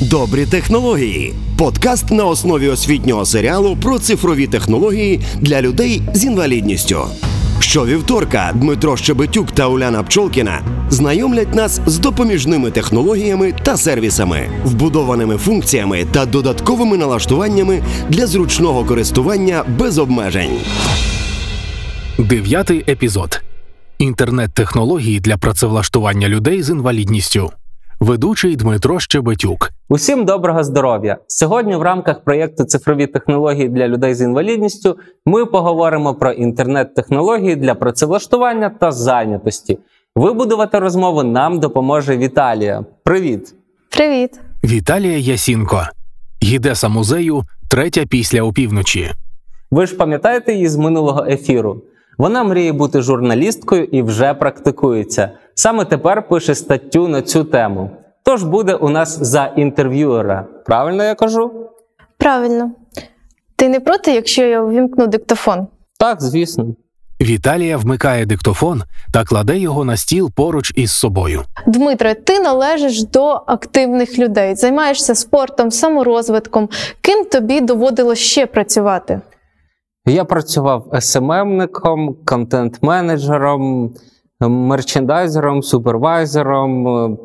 Добрі технології. Подкаст на основі освітнього серіалу про цифрові технології для людей з інвалідністю. Щовівторка Дмитро Щебетюк та Уляна Пчолкіна знайомлять нас з допоміжними технологіями та сервісами, вбудованими функціями та додатковими налаштуваннями для зручного користування без обмежень. Дев'ятий епізод інтернет-технології для працевлаштування людей з інвалідністю. Ведучий Дмитро Щебетюк. Усім доброго здоров'я! Сьогодні в рамках проєкту Цифрові технології для людей з інвалідністю ми поговоримо про інтернет-технології для працевлаштування та зайнятості. Вибудувати розмову нам допоможе Віталія. Привіт! Привіт! Віталія Ясінко. Гідеса музею, третя після опівночі. Ви ж пам'ятаєте її з минулого ефіру? Вона мріє бути журналісткою і вже практикується. Саме тепер пише статтю на цю тему. Тож буде у нас за інтерв'юера. Правильно я кажу? Правильно. Ти не проти, якщо я увімкну диктофон? Так, звісно. Віталія вмикає диктофон та кладе його на стіл поруч із собою. Дмитре, ти належиш до активних людей, займаєшся спортом, саморозвитком. Ким тобі доводилось ще працювати? Я працював СММником, контент-менеджером, мерчендайзером, супервайзером, е,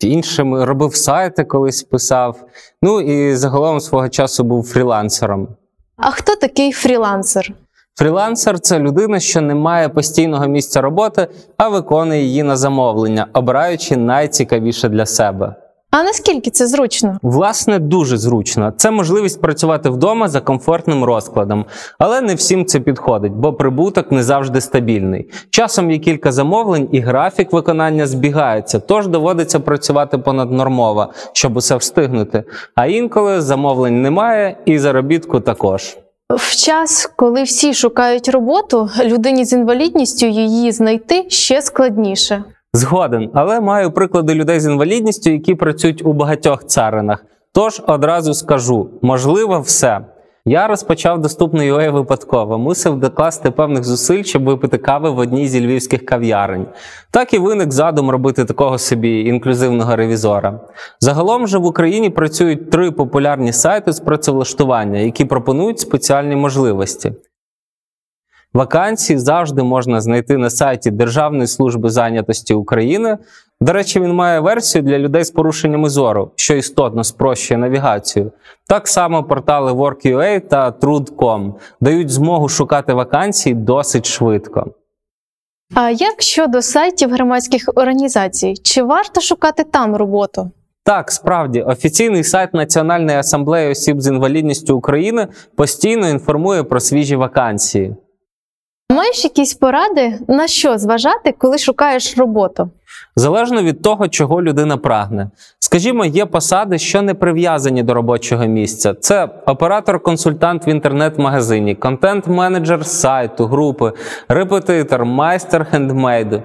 іншим робив сайти, колись писав. Ну і загалом свого часу був фрілансером. А хто такий фрілансер? Фрілансер це людина, що не має постійного місця роботи, а виконує її на замовлення, обираючи найцікавіше для себе. А наскільки це зручно? Власне, дуже зручно. Це можливість працювати вдома за комфортним розкладом, але не всім це підходить, бо прибуток не завжди стабільний. Часом є кілька замовлень, і графік виконання збігається, тож доводиться працювати понаднормово, щоб усе встигнути. А інколи замовлень немає, і заробітку також. В час, коли всі шукають роботу, людині з інвалідністю її знайти ще складніше. Згоден, але маю приклади людей з інвалідністю, які працюють у багатьох царинах. Тож одразу скажу: можливо, все. Я розпочав доступний UA випадково, мусив докласти певних зусиль, щоб випити кави в одній зі львівських кав'ярень. Так і виник задум робити такого собі інклюзивного ревізора. Загалом же в Україні працюють три популярні сайти з працевлаштування, які пропонують спеціальні можливості. Вакансії завжди можна знайти на сайті Державної служби зайнятості України. До речі, він має версію для людей з порушеннями зору, що істотно спрощує навігацію. Так само портали Work.ua та Trud.com дають змогу шукати вакансії досить швидко. А як щодо сайтів громадських організацій? Чи варто шукати там роботу? Так, справді, офіційний сайт Національної асамблеї осіб з інвалідністю України постійно інформує про свіжі вакансії. Маєш якісь поради, на що зважати, коли шукаєш роботу? Залежно від того, чого людина прагне. Скажімо, є посади, що не прив'язані до робочого місця. Це оператор-консультант в інтернет-магазині, контент-менеджер сайту, групи, репетитор, майстер хендмейду.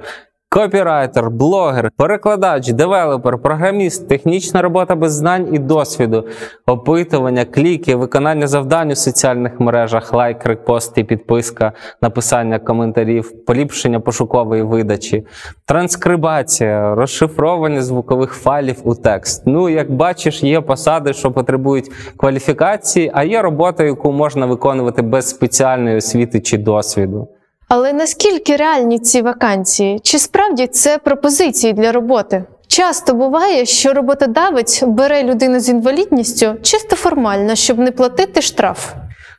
Копірайтер, блогер, перекладач, девелопер, програміст, технічна робота без знань і досвіду, опитування, кліки, виконання завдань у соціальних мережах, лайк, репост і підписка, написання коментарів, поліпшення пошукової видачі, транскрибація, розшифровування звукових файлів у текст. Ну, як бачиш, є посади, що потребують кваліфікації, а є робота, яку можна виконувати без спеціальної освіти чи досвіду. Але наскільки реальні ці вакансії? Чи справді це пропозиції для роботи? Часто буває, що роботодавець бере людину з інвалідністю чисто формально, щоб не платити штраф.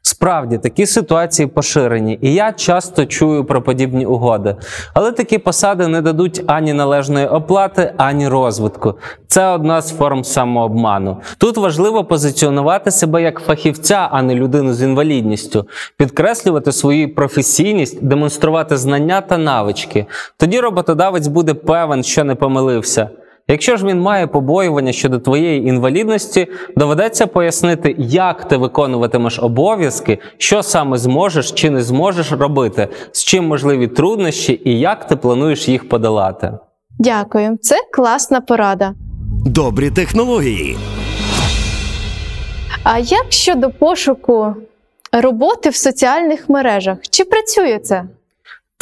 Справді такі ситуації поширені, і я часто чую про подібні угоди. Але такі посади не дадуть ані належної оплати, ані розвитку. Це одна з форм самообману. Тут важливо позиціонувати себе як фахівця, а не людину з інвалідністю, підкреслювати свою професійність, демонструвати знання та навички. Тоді роботодавець буде певен, що не помилився. Якщо ж він має побоювання щодо твоєї інвалідності, доведеться пояснити, як ти виконуватимеш обов'язки, що саме зможеш чи не зможеш робити, з чим можливі труднощі і як ти плануєш їх подолати. Дякую, це класна порада. Добрі технології. А як щодо пошуку роботи в соціальних мережах? Чи працює це?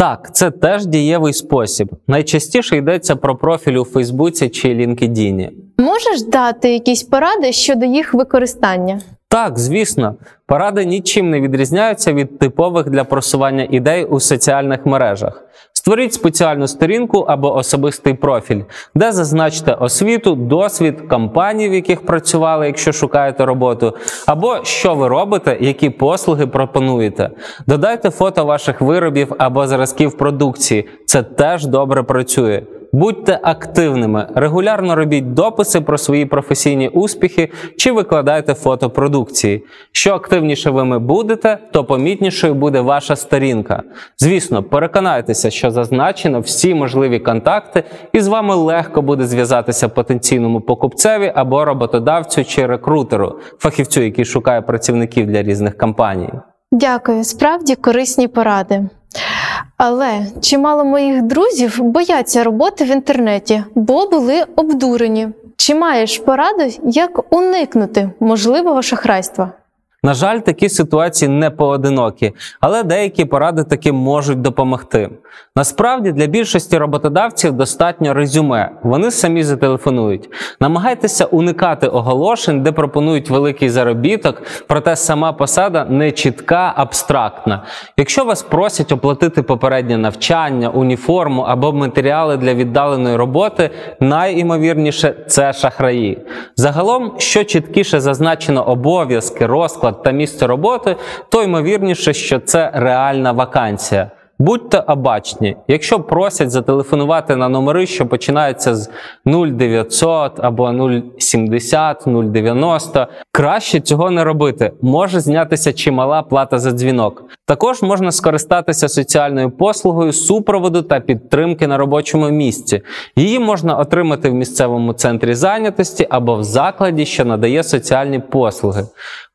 Так, це теж дієвий спосіб. Найчастіше йдеться про профіль у Фейсбуці чи LinkedIn. Можеш дати якісь поради щодо їх використання? Так, звісно, поради нічим не відрізняються від типових для просування ідей у соціальних мережах. Створіть спеціальну сторінку або особистий профіль, де зазначте освіту, досвід компанії, в яких працювали, якщо шукаєте роботу, або що ви робите, які послуги пропонуєте. Додайте фото ваших виробів або зразків продукції. Це теж добре працює. Будьте активними, регулярно робіть дописи про свої професійні успіхи чи викладайте фото продукції. Що активніше ви будете, то помітнішою буде ваша сторінка. Звісно, переконайтеся, що зазначено всі можливі контакти, і з вами легко буде зв'язатися потенційному покупцеві або роботодавцю чи рекрутеру, фахівцю, який шукає працівників для різних компаній. Дякую, справді корисні поради. Але чимало моїх друзів бояться роботи в інтернеті, бо були обдурені. Чи маєш пораду, як уникнути можливого шахрайства? На жаль, такі ситуації не поодинокі, але деякі поради таки можуть допомогти. Насправді для більшості роботодавців достатньо резюме. Вони самі зателефонують. Намагайтеся уникати оголошень, де пропонують великий заробіток, проте сама посада не чітка, абстрактна. Якщо вас просять оплатити попереднє навчання, уніформу або матеріали для віддаленої роботи, найімовірніше це шахраї. Загалом, що чіткіше зазначено обов'язки, розклад та місце роботи, то ймовірніше, що це реальна вакансія. Будьте обачні, якщо просять зателефонувати на номери, що починаються з 0900 або 070, 090, краще цього не робити. Може знятися чимала плата за дзвінок. Також можна скористатися соціальною послугою супроводу та підтримки на робочому місці. Її можна отримати в місцевому центрі зайнятості або в закладі, що надає соціальні послуги.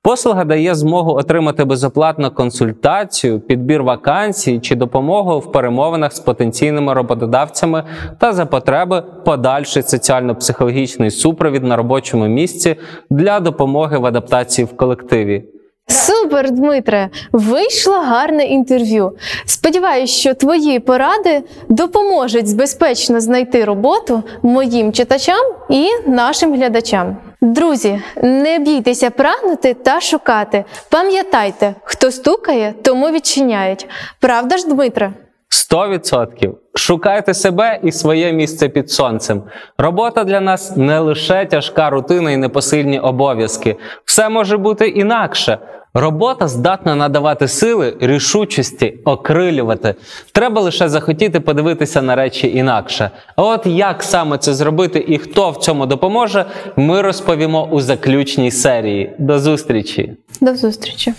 Послуга дає змогу отримати безоплатну консультацію, підбір вакансій чи допомогу в перемовинах з потенційними роботодавцями та за потреби подальший соціально-психологічний супровід на робочому місці для допомоги в адаптації в колективі. Супер, Дмитре! Вийшло гарне інтерв'ю. Сподіваюсь, що твої поради допоможуть безпечно знайти роботу моїм читачам і нашим глядачам. Друзі, не бійтеся прагнути та шукати. Пам'ятайте, хто стукає, тому відчиняють. Правда ж, Дмитре? 100%. Шукайте себе і своє місце під сонцем. Робота для нас не лише тяжка рутина і непосильні обов'язки. Все може бути інакше. Робота здатна надавати сили, рішучості, окрилювати. Треба лише захотіти подивитися на речі інакше. А от як саме це зробити і хто в цьому допоможе, ми розповімо у заключній серії. До зустрічі! До зустрічі!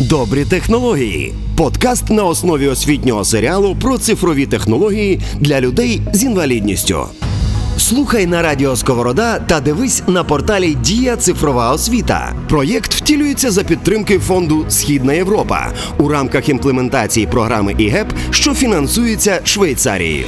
Добрі технології. Подкаст на основі освітнього серіалу про цифрові технології для людей з інвалідністю. Слухай на радіо Сковорода та дивись на порталі Дія Цифрова освіта. Проєкт втілюється за підтримки фонду Східна Європа у рамках імплементації програми ІГЕП, що фінансується Швейцарією.